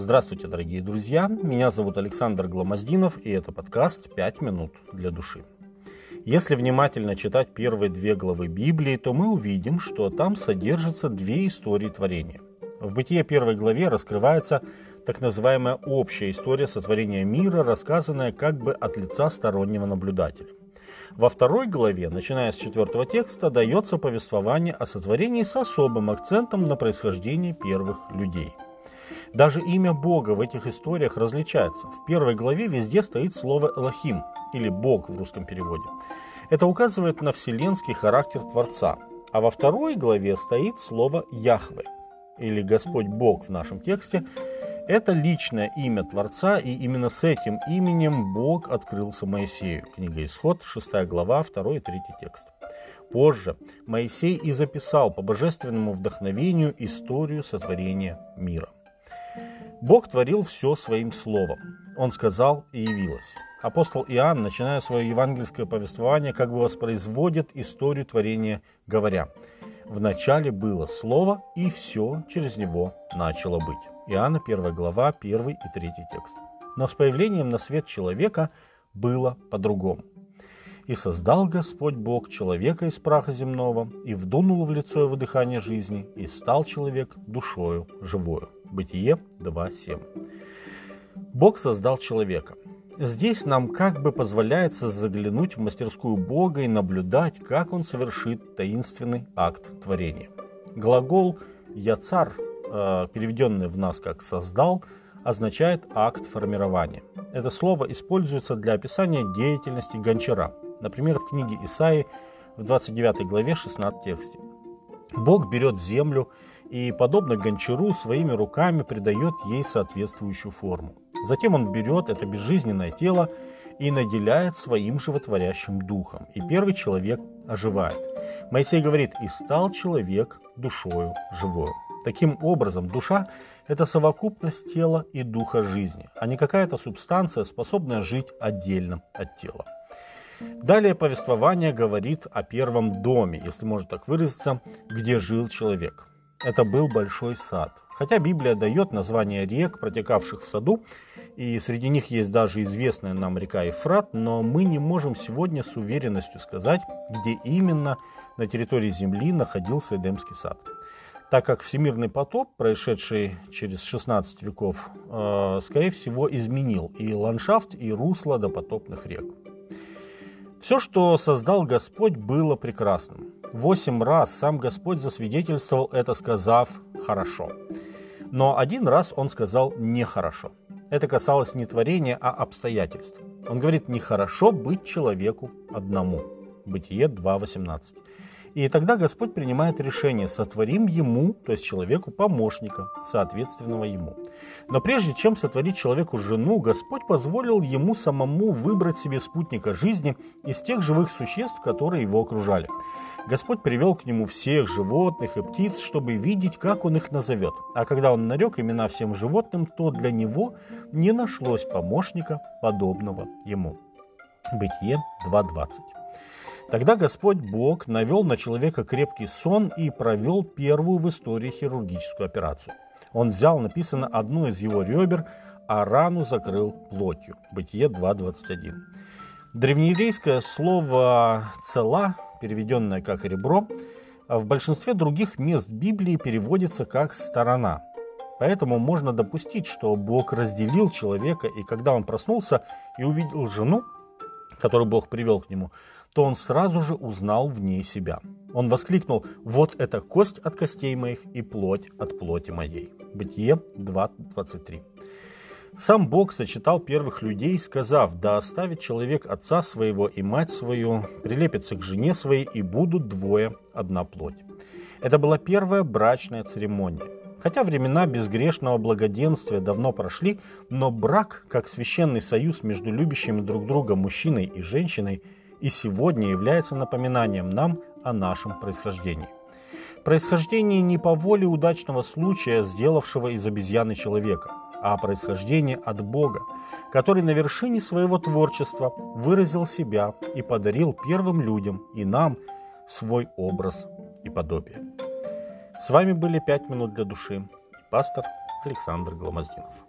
Здравствуйте, дорогие друзья! Меня зовут Александр Гламоздинов, и это подкаст «Пять минут для души». Если внимательно читать первые две главы Библии, то мы увидим, что там содержатся две истории творения. В «Бытие» первой главе раскрывается так называемая общая история сотворения мира, рассказанная как бы от лица стороннего наблюдателя. Во второй главе, начиная с четвертого текста, дается повествование о сотворении с особым акцентом на происхождение первых людей – даже имя Бога в этих историях различается. В первой главе везде стоит слово «Элохим» или «Бог» в русском переводе. Это указывает на вселенский характер Творца. А во второй главе стоит слово «Яхве» или «Господь Бог» в нашем тексте. Это личное имя Творца, и именно с этим именем Бог открылся Моисею. Книга Исход, 6 глава, 2 и 3 текст. Позже Моисей и записал по божественному вдохновению историю сотворения мира. Бог творил все своим словом. Он сказал и явилось. Апостол Иоанн, начиная свое евангельское повествование, как бы воспроизводит историю творения, говоря, «В начале было Слово, и все через него начало быть». Иоанна 1 глава, 1 и 3 текст. Но с появлением на свет человека было по-другому. «И создал Господь Бог человека из праха земного, и вдунул в лицо его дыхание жизни, и стал человек душою живою». Бытие 2.7. Бог создал человека. Здесь нам как бы позволяется заглянуть в мастерскую Бога и наблюдать, как он совершит таинственный акт творения. Глагол «я царь», э, переведенный в нас как «создал», означает акт формирования. Это слово используется для описания деятельности гончара. Например, в книге Исаии в 29 главе 16 тексте. Бог берет землю и, подобно гончару, своими руками придает ей соответствующую форму. Затем он берет это безжизненное тело и наделяет своим животворящим духом, и первый человек оживает. Моисей говорит, и стал человек душою живою. Таким образом, душа – это совокупность тела и духа жизни, а не какая-то субстанция, способная жить отдельно от тела. Далее повествование говорит о первом доме, если можно так выразиться, где жил человек. Это был большой сад. Хотя Библия дает название рек, протекавших в саду, и среди них есть даже известная нам река Ефрат, но мы не можем сегодня с уверенностью сказать, где именно на территории Земли находился Эдемский сад. Так как всемирный потоп, происшедший через 16 веков, э, скорее всего изменил и ландшафт, и русло допотопных рек. Все, что создал Господь, было прекрасным. Восемь раз сам Господь засвидетельствовал это, сказав «хорошо». Но один раз он сказал «нехорошо». Это касалось не творения, а обстоятельств. Он говорит «нехорошо быть человеку одному». Бытие 2.18. И тогда Господь принимает решение, сотворим ему, то есть человеку, помощника, соответственного ему. Но прежде чем сотворить человеку жену, Господь позволил ему самому выбрать себе спутника жизни из тех живых существ, которые его окружали. Господь привел к нему всех животных и птиц, чтобы видеть, как он их назовет. А когда он нарек имена всем животным, то для него не нашлось помощника, подобного ему. Бытие 2.20. Тогда Господь Бог навел на человека крепкий сон и провел первую в истории хирургическую операцию. Он взял, написано, одну из его ребер, а рану закрыл плотью. Бытие 2.21. Древнееврейское слово «цела», переведенное как «ребро», в большинстве других мест Библии переводится как «сторона». Поэтому можно допустить, что Бог разделил человека, и когда он проснулся и увидел жену, которую Бог привел к нему, то он сразу же узнал в ней себя. Он воскликнул «Вот это кость от костей моих и плоть от плоти моей». Бытие 2.23. Сам Бог сочетал первых людей, сказав, да оставит человек отца своего и мать свою, прилепится к жене своей, и будут двое, одна плоть. Это была первая брачная церемония. Хотя времена безгрешного благоденствия давно прошли, но брак, как священный союз между любящими друг друга мужчиной и женщиной – и сегодня является напоминанием нам о нашем происхождении. Происхождение не по воле удачного случая, сделавшего из обезьяны человека, а происхождение от Бога, который на вершине своего творчества выразил себя и подарил первым людям и нам свой образ и подобие. С вами были «Пять минут для души» и пастор Александр Гломоздинов.